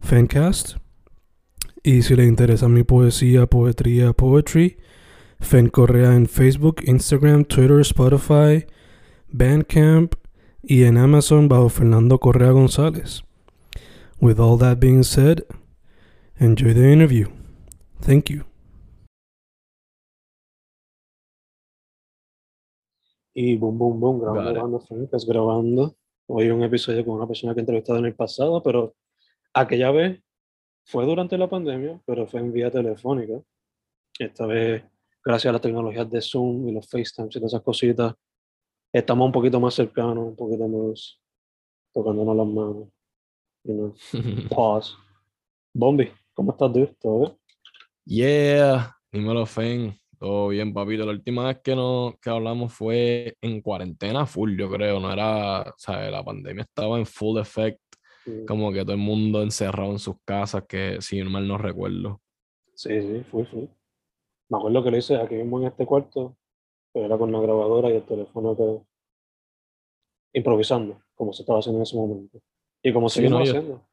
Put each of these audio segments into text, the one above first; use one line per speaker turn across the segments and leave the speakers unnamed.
Fancast. Y si le interesa mi poesía, poetría, poetry, Fen Correa en Facebook, Instagram, Twitter, Spotify, Bandcamp y en Amazon bajo Fernando Correa González. With all that being said, enjoy the interview. Thank you.
Y boom, boom, boom, grabando, grabando, Fencast, grabando. Hoy un episodio con una persona que he entrevistado en el pasado, pero aquella vez fue durante la pandemia, pero fue en vía telefónica. Esta vez, gracias a las tecnologías de Zoom y los FaceTime y todas esas cositas, estamos un poquito más cercanos, un poquito más tocándonos las manos. You know, pause. Bombi, ¿cómo estás, dude? ¿Todo bien?
yeah, dímelo, Fen. Todo bien, papito. La última vez que, no, que hablamos fue en cuarentena full, yo creo. No era, o sea, la pandemia estaba en full effect, Como que todo el mundo encerrado en sus casas, que si mal no recuerdo.
Sí, sí, fue, fue. Me acuerdo que lo hice aquí mismo en este cuarto, pero era con la grabadora y el teléfono que... improvisando, como se estaba haciendo en ese momento. Y como
Sí,
seguimos
no, yo-
haciendo.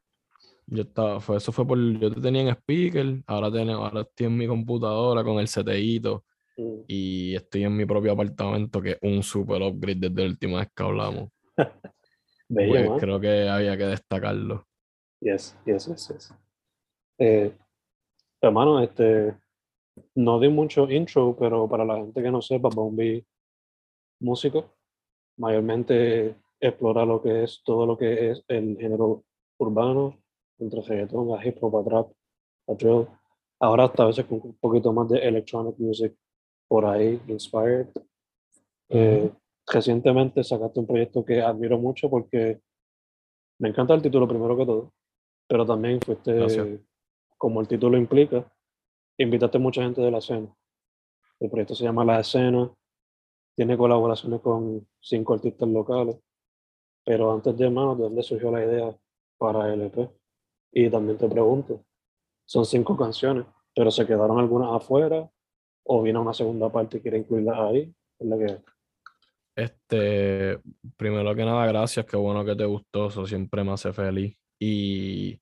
Yo estaba, fue, eso fue por, yo te tenía en speaker, ahora, tengo, ahora estoy en mi computadora con el CTIto
Mm,
y estoy en mi propio apartamento, que es un super upgrade desde la última vez que hablamos.
Bello,
Pues creo que había que destacarlo.
Yes, yes, yes, yes. Eh, hermano, este, no di mucho intro, pero para la gente que no sepa, Bombi, músico, mayormente explora lo que es todo lo que es el género urbano, entre reggaetón, a hip hop, a trap, a drill. Ahora hasta a veces con un poquito más de electronic music por ahí, inspired. Eh, recientemente sacaste un proyecto que admiro mucho porque me encanta el título primero que todo, pero también fuiste,
Gracias.
como el título implica, invitaste mucha gente de la escena. El proyecto se llama La Escena, tiene colaboraciones con cinco artistas locales, pero antes de más, ¿de dónde surgió la idea para el EP? Y también te pregunto, son cinco canciones, pero se quedaron algunas afuera o viene una segunda parte y quiere incluirlas ahí, es la que
Este, primero que nada, gracias, qué bueno que te gustó, eso siempre me hace feliz. Y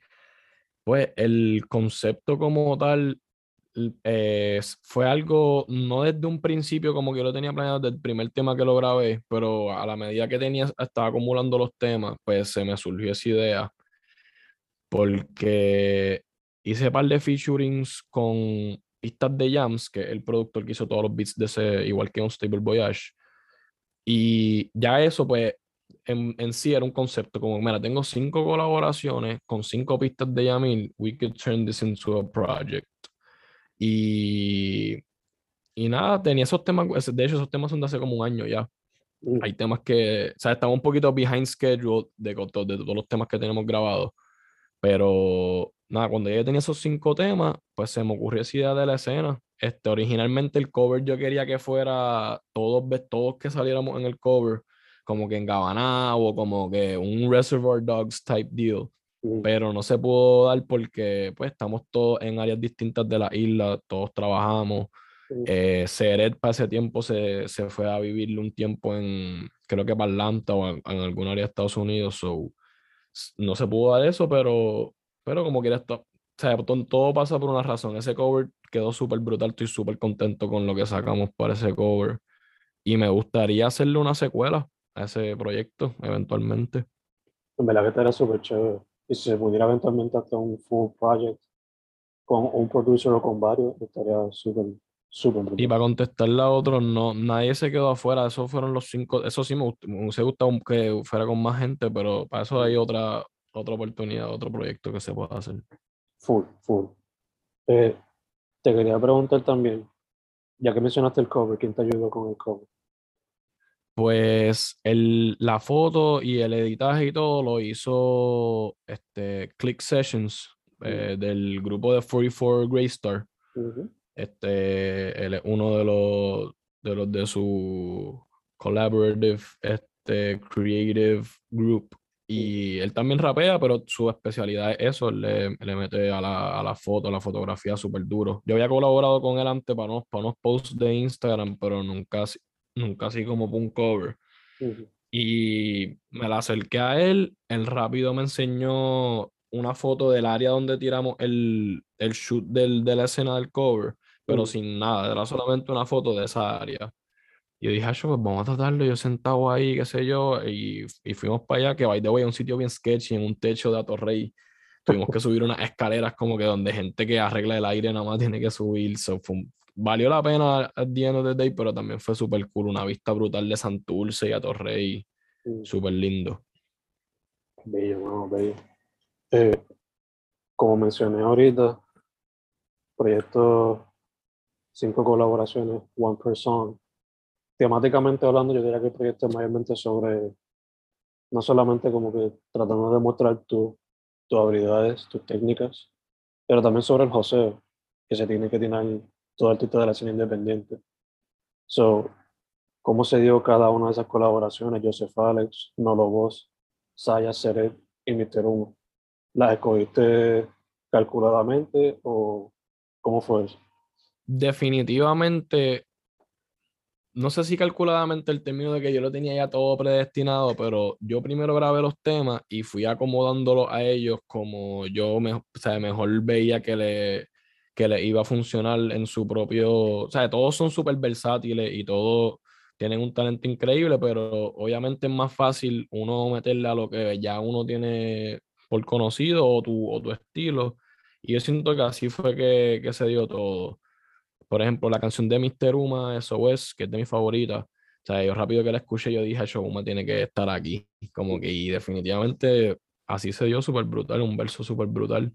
pues el concepto como tal eh, fue algo, no desde un principio como que yo lo tenía planeado desde el primer tema que lo grabé, pero a la medida que tenía, estaba acumulando los temas, pues se me surgió esa idea, porque hice par de featurings con pistas de Jams, que el productor que hizo todos los beats de ese, igual que un Stable Voyage. Y ya eso, pues, en, en sí era un concepto como, mira, tengo cinco colaboraciones con cinco pistas de Yamil, we could turn this into a project. Y, y nada, tenía esos temas, de hecho esos temas son de hace como un año ya.
Mm,
Hay temas que, o sea, estamos un poquito behind schedule de, co- de todos los temas que tenemos grabados. Pero nada, cuando ya tenía esos cinco temas, pues se me ocurrió esa idea de la escena. Este, originalmente el cover yo quería que fuera todos, todos que saliéramos en el cover, como que en Gabaná o como que un Reservoir Dogs type deal. Pero no se pudo dar porque pues estamos todos en áreas distintas de la isla, todos trabajamos. Eh, Seret para ese tiempo se, se fue a vivir un tiempo en, creo que para Atlanta o en, en algún área de Estados Unidos. So, no se pudo dar eso, pero, pero como quiera, esto, o sea, to- todo pasa por una razón. Ese cover quedó súper brutal, estoy súper contento con lo que sacamos para ese cover. Y me gustaría hacerle una secuela a ese proyecto eventualmente.
En verdad que era súper chévere. y si se pudiera eventualmente hacer un full project con un producer o con varios, estaría súper, súper
Y para contestarle a otros, no, nadie se quedó afuera. Esos fueron los cinco. Eso sí me, gust- me hubiese gustado que fuera con más gente, pero para eso hay otra, otra oportunidad, otro proyecto que se pueda hacer.
Full, full. Eh, te quería preguntar también, ya que mencionaste el cover, ¿quién te ayudó con el cover?
Pues el, la foto y el editaje y todo lo hizo este, Click Sessions eh, del grupo de 44 Greystar.
Ujú.
Este, él es uno de los de los de su collaborative este, creative group. Y él también rapea, pero su especialidad es eso, le, le mete a la, a la foto, a la fotografía súper duro. Yo había colaborado con él antes para unos, para unos posts de Instagram, pero nunca, así- nunca así como un cover.
Ujú.
Y me la acerqué a él, él rápido me enseñó una foto del área donde tiramos el, el shoot del, de la escena del cover, pero
Mm.
sin nada, era solamente una foto de esa área. Y yo dije, "Ah, pues vamos a tratarlo, yo sentado ahí, qué sé yo, y, y fuimos para allá, que by the way, un sitio bien sketchy, en un techo de Atorrey. Tuvimos que subir unas escaleras como que donde gente que arregla el aire nada más tiene que subir. so fue un- valió la pena end of the day, pero también fue súper cool, una vista brutal de Santurce y Atorrey, súper lindo.
Bello, mano, bello. Eh, como mencioné ahorita, proyecto cinco colaboraciones, one per song. Temáticamente hablando, yo diría que el proyecto es mayormente sobre, no solamente como que tratando de mostrar tu- tus habilidades, tus técnicas, pero también sobre el joseo, que se tiene que tener todo artista de la escena independiente. So, ¿cómo se dio cada una de esas colaboraciones? Joseph Alex, Nolo Boss, Saya, Seret y Mr. Humo. ¿Las escogiste calculadamente o cómo fue eso?
Definitivamente, no sé si calculadamente el término de que yo lo tenía ya todo predestinado, pero yo primero grabé los temas y fui acomodándolos a ellos como yo me, o sea, mejor veía que le, que le iba a funcionar en su propio, o sea, todos son súper versátiles y todos tienen un talento increíble, pero obviamente es más fácil uno meterle a lo que ya uno tiene por conocido o tu, o tu estilo. Y yo siento que así fue que, que se dio todo. Por ejemplo, la canción de Mr. Uma, SOS, que es de mis favoritas. O sea, yo rápido que la escuché, yo dije, "Acho, Uma tiene que estar aquí. Como que, y definitivamente así se dio súper brutal, un verso súper brutal.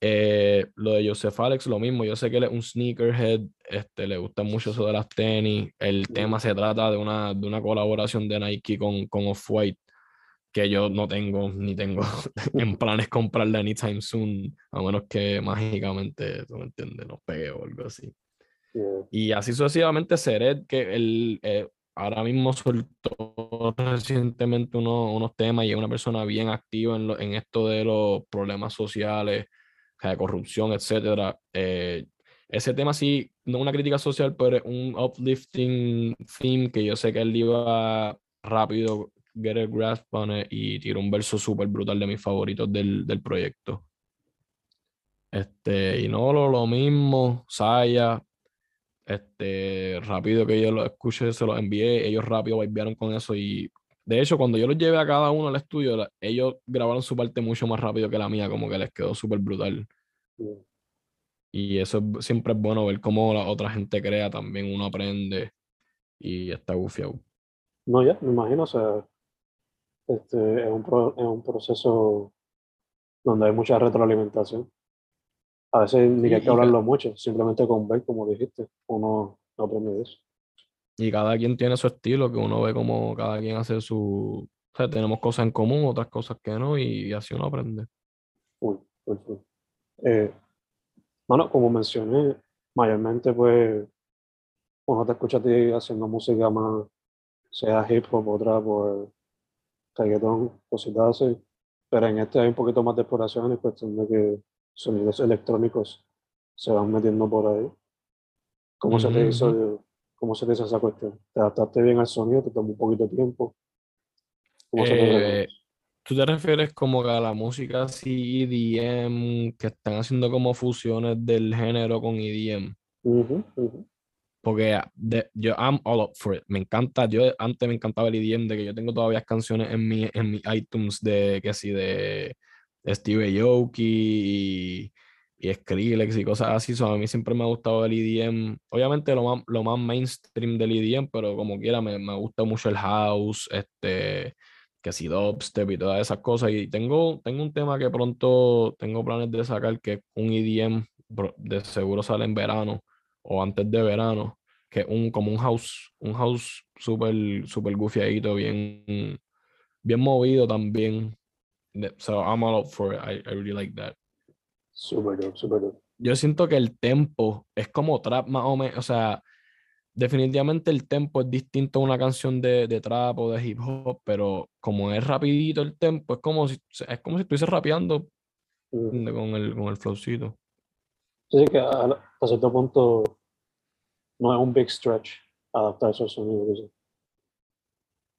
Eh, lo de Joseph Alex, lo mismo. Yo sé que él es un sneakerhead, este, le gusta mucho eso de las tenis. El tema se trata de una, de una colaboración de Nike con, con Off-White, que yo no tengo ni tengo en planes comprarla anytime soon, a menos que mágicamente, tú me entiendes, nos pegue o algo así. Y así sucesivamente, Seret, que él eh, ahora mismo soltó recientemente uno- unos temas y es una persona bien activa en, en esto de los problemas sociales, de corrupción, etcétera. Eh, ese tema sí, no una crítica social, pero un uplifting theme que yo sé que él iba rápido, get a grasp on it, y tiró un verso súper brutal de mis favoritos del, del proyecto. Este, y no lo, lo mismo, Saya, este, rápido que yo lo escuché, se los envié, ellos rápido vibraron con eso y de hecho cuando yo los llevé a cada uno al estudio, ellos grabaron su parte mucho más rápido que la mía, como que les quedó súper brutal. Y eso es- siempre es bueno ver cómo la otra gente crea, también uno aprende y está gufiado.
No, ya, me imagino, o sea, este, es un, pro- es un proceso donde hay mucha retroalimentación. A veces ni que hay que hablarlo mucho, simplemente con ver, como dijiste, uno aprende de eso.
Y cada quien tiene su estilo, que uno ve como cada quien hace su... O sea, tenemos cosas en común, otras cosas que no, y así uno aprende.
Full, full. Eh, bueno, como mencioné, mayormente pues uno te escucha a ti haciendo música más, sea hip hop o trap o reggaetón, cositas así, pero en este hay un poquito más de exploración en cuestión de que sonidos electrónicos se van metiendo por ahí. ¿Cómo se te hizo, cómo se te hizo esa cuestión? ¿Te adaptaste bien al sonido? ¿Te tomó un poquito de tiempo? ¿Cómo se te
Eh? ¿tú te refieres como que a la música así EDM, que están haciendo como fusiones del género con EDM?
Ujú, ujú.
Porque ah, de- yo I'm all up for it. Me encanta, yo antes me encantaba el EDM, de que yo tengo todavía canciones en mi, en mi iTunes de que sí, de Steve Aoki y, y Skrillex y cosas así. So, a mí siempre me ha gustado el EDM. Obviamente lo más, lo más mainstream del EDM, pero como quiera, me, me gusta mucho el house, este, que si dubstep y todas esas cosas. Y tengo, tengo un tema que pronto tengo planes de sacar, que es un EDM, de seguro sale en verano o antes de verano, que es un, como un house, un house súper super gufiadito, bien, bien movido también. So I'm all up for it. I, I really like that.
Súper dope, súper dope.
Yo siento que el tempo es como trap más o menos, o sea, definitivamente el tempo es distinto a una canción de, de, trap o de hip hop, pero como es rapidito el tempo, es como si, es como si estuviese rapeando mm. con, el, con el flowcito.
Sí, que a, a, cierto punto no es un big stretch adaptar esos sonidos.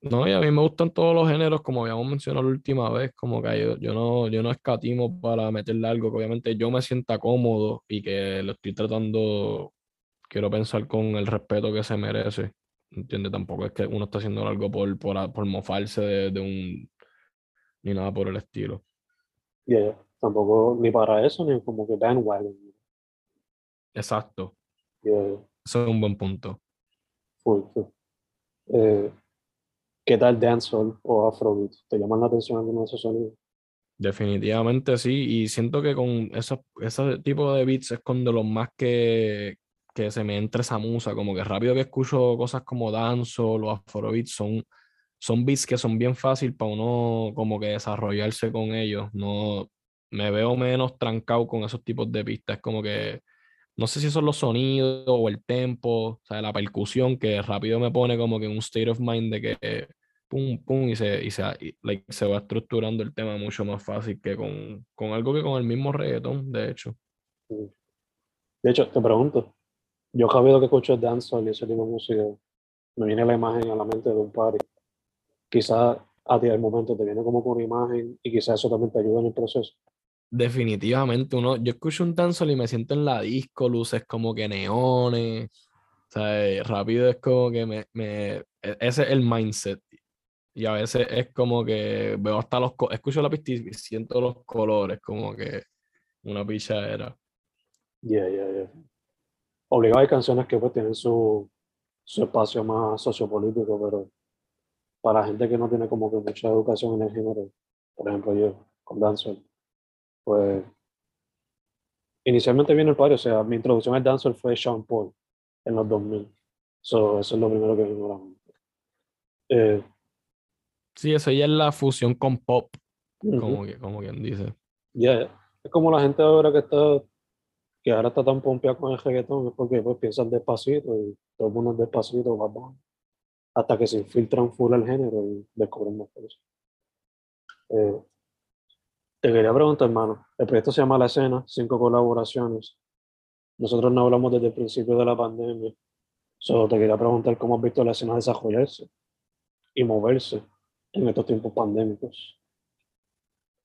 No, y a mí me gustan todos los géneros, como habíamos mencionado la última vez, como que yo, yo, no, yo no escatimo para meterle algo que obviamente yo me sienta cómodo y que lo estoy tratando, quiero pensar con el respeto que se merece. ¿Entiendes? Tampoco es que uno está haciendo algo por, por, por mofarse de, de, un. ni nada por el estilo.
Yeah, tampoco ni para eso, ni como que bandwagon.
Exacto.
Yeah.
Eso es un buen punto.
Full, full. Eh, ¿Qué tal dancehall o afrobeat? ¿Te llaman la atención alguno de esos sonidos?
Definitivamente sí, y siento que con esos, ese tipo de beats es cuando los más que, que se me entra esa musa, como que rápido que escucho cosas como dancehall o afrobeat, son, son beats que son bien fácil para uno como que desarrollarse con ellos, no me veo menos trancado con esos tipos de pistas, como que no sé si son los sonidos o el tempo, o sea, la percusión que rápido me pone como que en un state of mind de que pum, pum, y se, y se, se va estructurando el tema mucho más fácil que con, con algo que con el mismo reggaetón, de hecho.
De hecho, te pregunto, yo rápido que escucho dancehall y ese tipo de música, me viene la imagen a la mente de un party. Quizás a ti al momento te viene como con una imagen y quizás eso también te ayuda en el proceso.
Definitivamente, uno, yo escucho un dancehall y me siento en la disco, luces como que neones, o sea, rápido es como que me, me, e, ese es el mindset. Y a veces es como que veo hasta los, escucho la pista y siento los colores, como que una pichadera.
Yeah, yeah, yeah. Obligado hay canciones que pues tienen su, su espacio más sociopolítico, pero para gente que no tiene como que mucha educación en el género, por ejemplo yo, con dancehall, pues inicialmente viene el padre, o sea, mi introducción al dancehall fue Sean Paul en los 2000. So, eso es lo primero que vino a la mente. Eh,
sí, eso ya es la fusión con pop, como, que, como quien dice.
Ya, es como la gente ahora que está, que ahora está tan pompeada con el reggaetón, es porque pues piensan despacito y todo el mundo es despacito, va, hasta que se infiltran full el género y descubren más cosas. Eh, te quería preguntar, hermano, el proyecto se llama La Escena, cinco colaboraciones. Nosotros no hablamos desde el principio de la pandemia. Solo te quería preguntar cómo has visto la escena desarrollarse y moverse en estos tiempos pandémicos.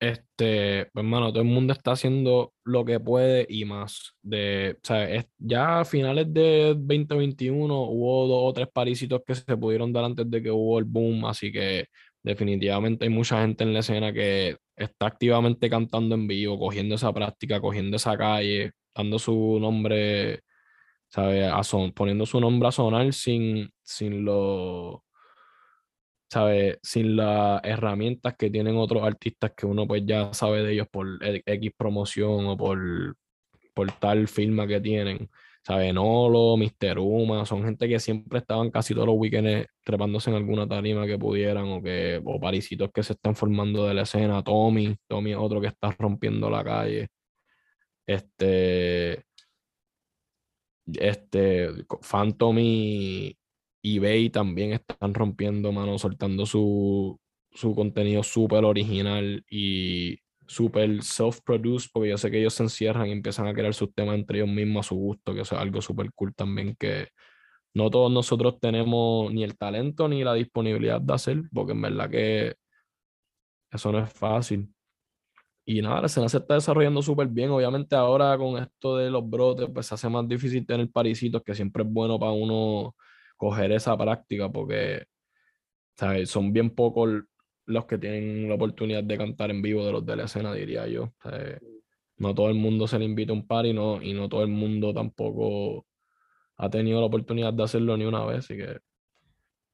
Este, pues, hermano, todo el mundo está haciendo lo que puede y más. De, o sea, es, ya a finales de 2021 hubo dos o tres parisitos que se pudieron dar antes de que hubo el boom, así que definitivamente hay mucha gente en la escena que está activamente cantando en vivo, cogiendo esa práctica, cogiendo esa calle, dando su nombre, ¿sabe? A son, poniendo su nombre a sonar sin, sin lo, ¿sabe? Sin las herramientas que tienen otros artistas que uno pues ya sabe de ellos por X promoción o por, por tal firma que tienen. ¿sabe? Nolo, Mister Uma, son gente que siempre estaban casi todos los weekends trepándose en alguna tarima que pudieran o que o parisitos que se están formando de la escena, Tommy, Tommy es otro que está rompiendo la calle. Este este Phantom eBay también están rompiendo mano, soltando su, su contenido súper original y súper self-produced, porque yo sé que ellos se encierran y empiezan a crear sus temas entre ellos mismos a su gusto, que eso es algo súper cool también, que no todos nosotros tenemos ni el talento ni la disponibilidad de hacer, porque en verdad que eso no es fácil. Y nada, la escena se está desarrollando súper bien. Obviamente ahora con esto de los brotes, pues se hace más difícil tener parisitos, que siempre es bueno para uno coger esa práctica, porque ¿sabes? son bien pocos los que tienen la oportunidad de cantar en vivo de los de la escena, diría yo. Sea, no todo el mundo se le invita a un party no, y no todo el mundo tampoco ha tenido la oportunidad de hacerlo ni una vez. Así que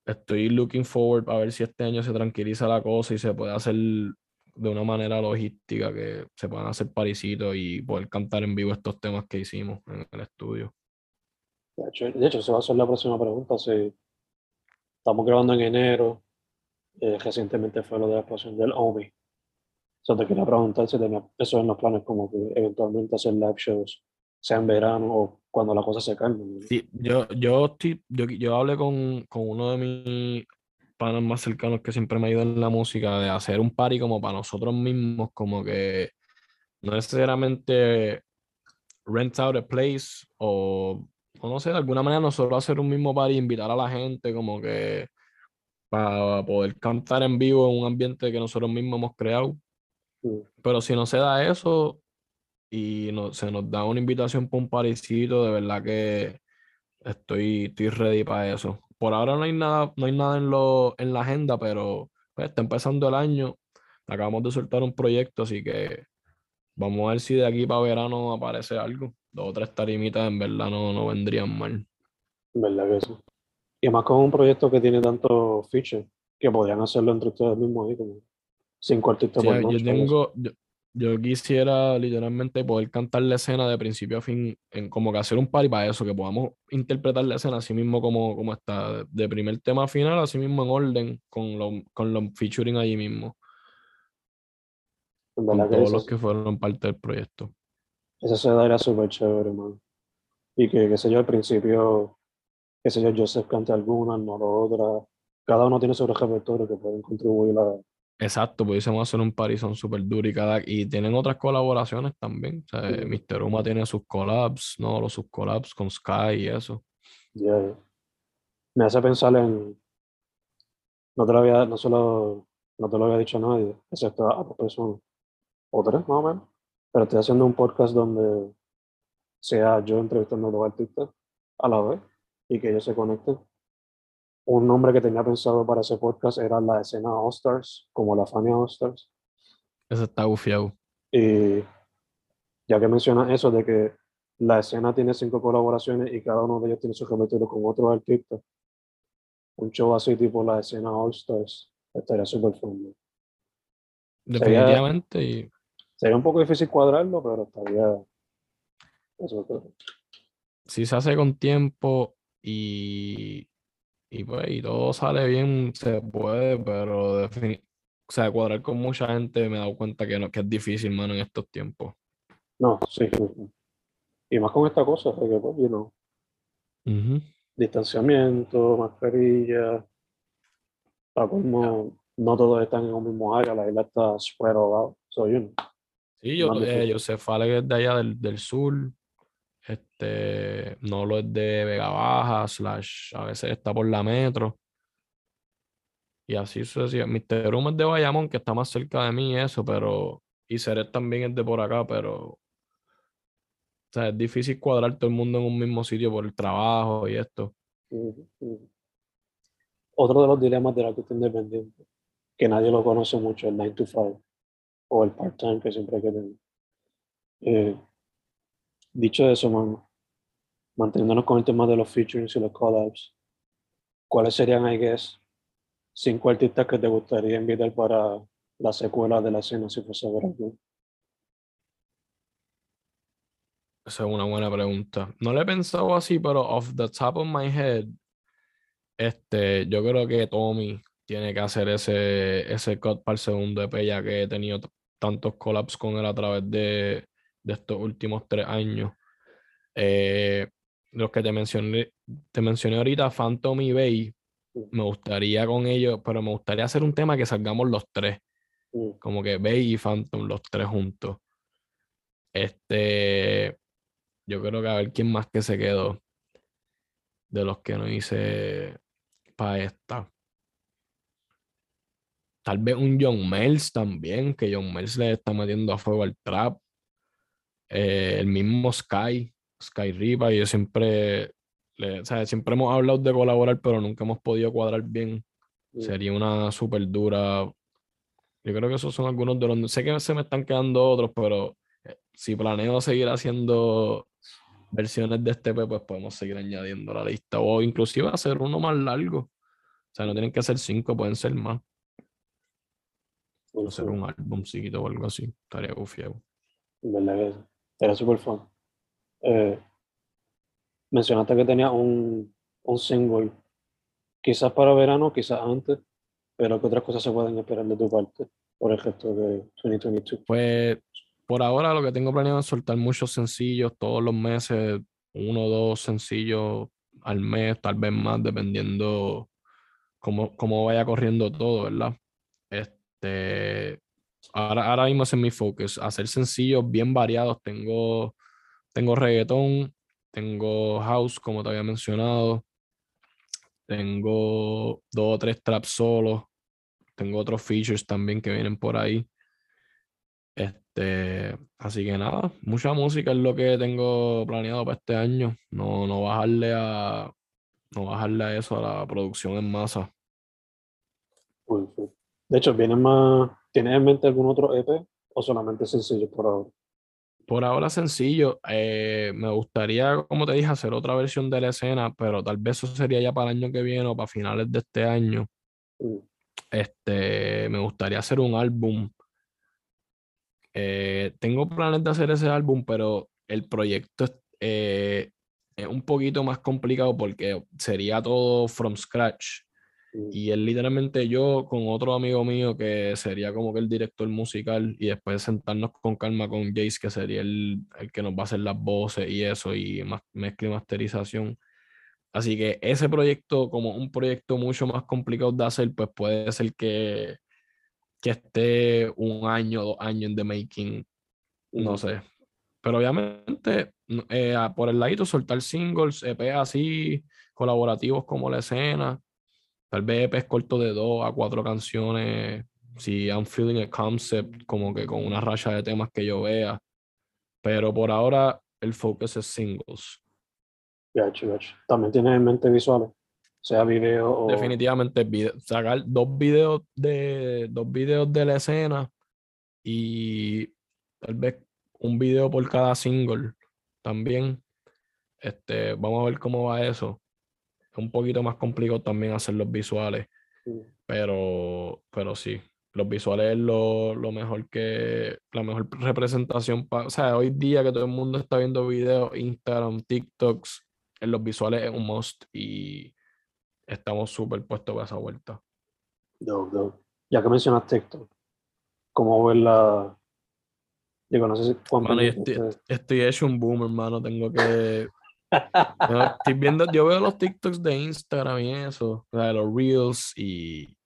estoy looking forward a ver si este año se tranquiliza la cosa y se puede hacer de una manera logística, que se puedan hacer parisitos y poder cantar en vivo estos temas que hicimos en el estudio.
De hecho, de hecho, se va a hacer la próxima pregunta. Si estamos grabando en enero, eh, recientemente fue lo de la explosión del OMI. So te quería preguntar si tenía eso en los planes, como que eventualmente hacer live shows, sea en verano o cuando la cosa se calme.
Sí, yo, yo, yo, yo hablé con, con uno de mis panas más cercanos que siempre me ayuda en la música, de hacer un party como para nosotros mismos, como que no necesariamente rent out a place o, o no sé, de alguna manera nosotros hacer un mismo party, invitar a la gente como que para poder cantar en vivo en un ambiente que nosotros mismos hemos creado. Pero si no se da eso y no, se nos da una invitación para un parisito, de verdad que estoy, estoy ready para eso. Por ahora no hay nada, no hay nada en, lo, en la agenda, pero pues, está empezando el año. Acabamos de soltar un proyecto, así que vamos a ver si de aquí para verano aparece algo. Dos o tres tarimitas en verdad no, no vendrían mal.
¿Verdad que sí? Y más con un proyecto que tiene tanto feature que podrían hacerlo entre ustedes mismos ahí, como cinco artistas
Sí,
por
yo
noche. así.
tengo, yo, yo quisiera literalmente poder cantar la escena de principio a fin, en como que hacer un party para eso, que podamos interpretar la escena así mismo como, como está, de, primer tema a final, así mismo en orden, con los con los featuring allí mismo, con todos los que fueron parte del proyecto.
Eso se daría súper chévere, man. Y que, qué sé yo, al principio, qué sé yo, Joseph cante algunas, no otra. Cada uno tiene su repertorio que pueden contribuir a...
Exacto, pudiésemos hacer un party son súper duro y cada, y tienen otras colaboraciones también. O sea,
Sí.
Mr. Uma tiene sus collabs, ¿no? Los sus collabs con Sky y eso.
ya- Me hace pensar en... No te lo había, no solo, no te lo había dicho a nadie, excepto a dos personas. O tres, más o menos. Pero estoy haciendo un podcast donde sea yo entrevistando a dos artistas a la vez y que ellos se conecten. Un nombre que tenía pensado para ese podcast era la escena All Stars, como la Fania All Stars.
Eso está bufiado.
Y ya que mencionas eso de que la escena tiene cinco colaboraciones y cada uno de ellos tiene su repertorio con otros artistas, un show así tipo la escena All Stars estaría súper fun. ¿no? Sería-
Definitivamente. Y
Sería un poco difícil cuadrarlo, pero estaría... Eso creo.
si se hace con tiempo y, y pues y todo sale bien, se puede, pero defini- o sea, cuadrar con mucha gente me he dado cuenta que, no, que es difícil, mano, en estos tiempos.
No, sí. Y más con esta cosa, de que, pues, you know,
Ujú.
distanciamiento, mascarilla, para como no todos están en un mismo área, la isla está spread all out. So, you know,
Sí, yo, eh. Joseph Fale es de allá del, del sur, este, no lo es de Vega Baja, slash, a veces está por la metro. Y así sucesivamente. Mr. Room es de Bayamón, que está más cerca de mí eso, pero, y Ceres también es de por acá, pero, o sea, es difícil cuadrar todo el mundo en un mismo sitio por el trabajo y esto.
Otro de los dilemas del artista independiente, que nadie lo conoce mucho, el 9 to 5 o el part-time que siempre hay que tener. Eh, dicho eso, man, manteniéndonos con el tema de los features y los collabs, ¿cuáles serían, I guess, cinco artistas que te gustaría invitar para la secuela de la escena si fuese a ver alguno?
Esa es una buena pregunta. No le he pensado así, pero off the top of my head, este, yo creo que Tommy tiene que hacer ese, ese cut para el segundo EP, ya que he tenido tantos collabs con él a través de, de estos últimos tres años. Eh, los que te mencioné, te mencioné ahorita, Phantom y Bay, me gustaría con ellos, pero me gustaría hacer un tema que salgamos los tres como que Bay y Phantom, los tres juntos. Este, yo creo que a ver quién más que se quedó de los que no hice para esta. Tal vez un John Mills también, que John Mills le está metiendo a fuego al trap. Eh, el mismo Sky, Sky Ripa, y yo siempre, le- o sea, siempre hemos hablado de colaborar, pero nunca hemos podido cuadrar bien.
mm.
Sería una súper dura Yo creo que esos son algunos de los... Sé que se me están quedando otros, pero eh, si planeo seguir haciendo versiones de este EP, pues podemos seguir añadiendo la lista. O inclusive hacer uno más largo. O sea, no tienen que ser cinco, pueden ser más. Hacer un álbum o algo así. Estaría gufiado.
¿Verdad que? Era súper fun. Eh, mencionaste que tenía un, un single, quizás para verano, quizás antes, pero ¿qué otras cosas se pueden esperar de tu parte por el resto de 2022?
Pues por ahora lo que tengo planeado es soltar muchos sencillos todos los meses, uno o dos sencillos al mes, tal vez más, dependiendo cómo, cómo vaya corriendo todo, ¿verdad? Este, ahora, ahora mismo es mi focus, hacer sencillos bien variados. Tengo, tengo reggaetón, tengo house, como te había mencionado, tengo dos o tres traps solos, tengo otros features también que vienen por ahí. Este, así que nada, mucha música es lo que tengo planeado para este año. No, no bajarle a no bajarle a eso, a la producción en masa.
De hecho, ¿viene más, ¿tienes en mente algún otro EP o solamente sencillo por ahora?
Por ahora sencillo. Eh, me gustaría, como te dije, hacer otra versión de la escena, pero tal vez eso sería ya para el año que viene o para finales de este año.
Mm.
Este, me gustaría hacer un álbum eh, tengo planes de hacer ese álbum, pero el proyecto eh, es un poquito más complicado porque sería todo from scratch. Y es literalmente yo con otro amigo mío que sería como que el director musical y después sentarnos con calma con Jace que sería el, el que nos va a hacer las voces y eso y más, mezcla y masterización. Así que ese proyecto como un proyecto mucho más complicado de hacer pues puede ser que que esté un año, dos años en the making, no sé. Pero obviamente, eh, por el ladito, soltar singles, EP así, colaborativos como la escena, tal vez EPs cortos de dos a cuatro canciones, si I'm feeling a concept, como que con una racha de temas que yo vea. Pero por ahora, el focus es singles.
Gacho, gacho. También tienes en mente visuales sea video o...
Definitivamente sacar dos videos de dos videos de la escena y tal vez un video por cada single también. Este, vamos a ver cómo va eso. Es un poquito más complicado también hacer los visuales. Pero, pero sí, los visuales es lo, lo, mejor que, la mejor representación. o sea, hoy día que todo el mundo está viendo videos, Instagram, TikToks, en los visuales es un must y estamos súper puestos para esa vuelta.
Ya que mencionaste TikTok, ¿cómo ves la...? Digo, no sé si...
estoy, hecho un boom, hermano. Tengo que... estoy viendo, yo veo los TikToks de Instagram y eso, o sea, los Reels y,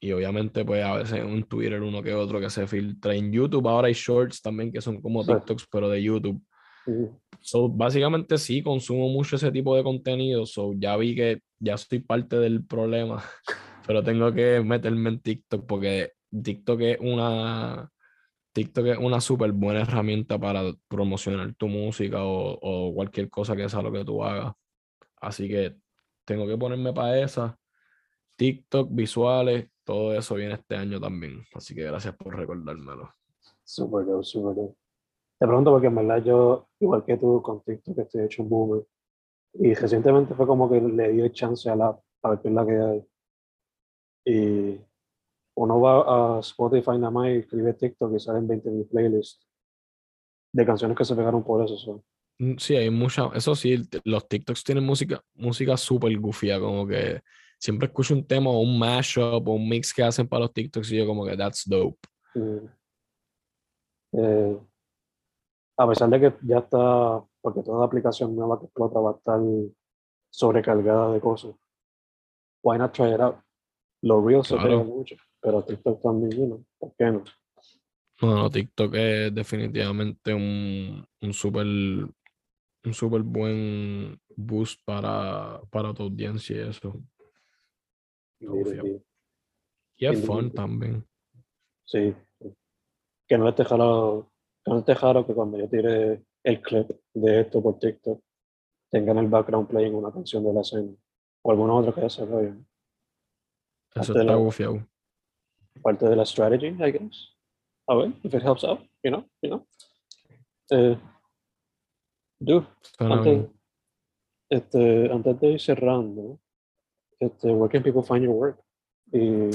y obviamente pues a veces en Twitter uno que otro que se filtra. En YouTube ahora hay Shorts también que son como TikToks pero de YouTube. So, básicamente sí, consumo mucho ese tipo de contenido. So, ya vi que ya soy parte del problema, pero tengo que meterme en TikTok porque TikTok es una, TikTok es una súper buena herramienta para promocionar tu música o, o, cualquier cosa que sea lo que tú hagas. Así que tengo que ponerme para esa. TikTok, visuales, todo eso viene este año también. Así que gracias por recordármelo.
Súper, súper. Te pregunto porque en verdad yo, igual que tú, con TikTok estoy hecho un boomer. Y recientemente fue como que le dio chance a la a ver qué es la que hay. Y uno va a Spotify nada más y escribe TikTok y salen 20.000 playlists de canciones que se pegaron por eso.
Mm, sí, hay mucha, eso sí, los TikToks tienen música, música súper goofy, como que siempre escucho un tema o un mashup o un mix que hacen para los TikToks y yo como que that's dope.
Mm. Eh, a pesar de que ya está, porque toda aplicación nueva que explota va a estar sobrecargada de cosas. Why not try it out? Los Reels se pegan mucho, pero TikTok también, ¿no? ¿por qué no?
No, TikTok es definitivamente un, un súper un super buen boost para, para tu audiencia y eso. Y es fun también.
Sí. Que no esté jalado no te raro que cuando yo tire el clip de esto por TikTok, tengan el background playing una canción de la escena o alguna otra que ya se.
Eso está gufiado.
Parte de la strategy, I guess. A ver, if it helps out, you know, you know. Eh, dude, antes, este, antes de ir cerrando, este, where can people find your work? Y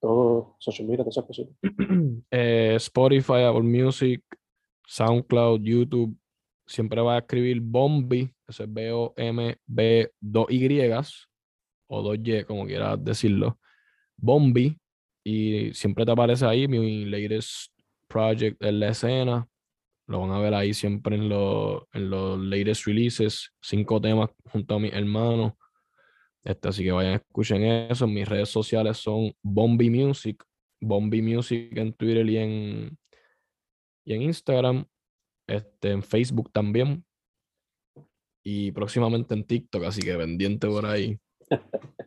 todo, social media, todas esas cositas.
Eh, Spotify, Apple Music, SoundCloud, YouTube. Siempre va a escribir Bombi, eso es B-O-M-B, dos Y o dos Y, como quieras decirlo. Bombi, y siempre te aparece ahí mi latest project en la escena. Lo van a ver ahí siempre en, los en los latest releases. Cinco temas junto a mi hermano. Este, así que vayan, escuchen eso. Mis redes sociales son Bombi Music, Bombi Music en Twitter y en, y en Instagram. Este, en Facebook también. Y próximamente en TikTok, así que pendiente por ahí.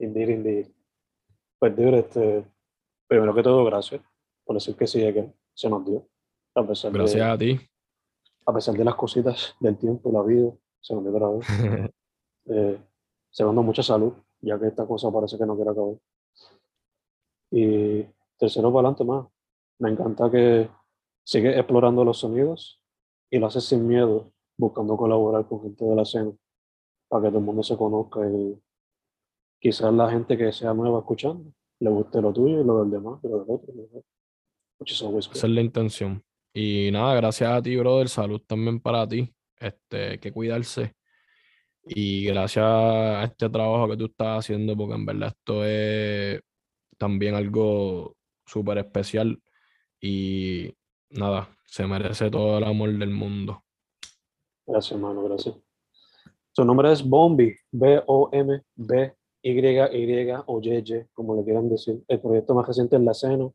Indeed, indeed. Pues, dude, este, primero que todo, gracias por decir que sí, que se nos dio. A pesar,
Gracias
de,
a ti.
a pesar de las cositas del tiempo y la vida, se nos dio otra vez. Eh, segundo, mucha salud, ya que esta cosa parece que no quiere acabar. Y tercero, para adelante más. Me encanta que sigues explorando los sonidos y lo haces sin miedo, buscando colaborar con gente de la escena, para que todo el mundo se conozca y quizás la gente que sea nueva escuchando le guste lo tuyo y lo del demás, pero del otro. always good.
Esa es la intención. Y nada, gracias a ti, brother. Salud también para ti. Este, que cuidarse. Y gracias a este trabajo que tú estás haciendo, porque en verdad esto es también algo súper especial. Y nada, se merece todo el amor del mundo.
Gracias, hermano, gracias. Su nombre es Bombi, B-O-M-B, Y-Y o Y, como le quieran decir. El proyecto más reciente es La Escena.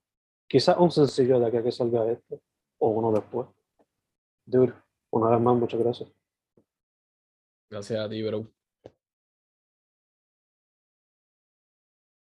Quizás un sencillo de aquí a que salga este, o uno después. Dude, una vez más, muchas gracias.
Gracias a ti, bro.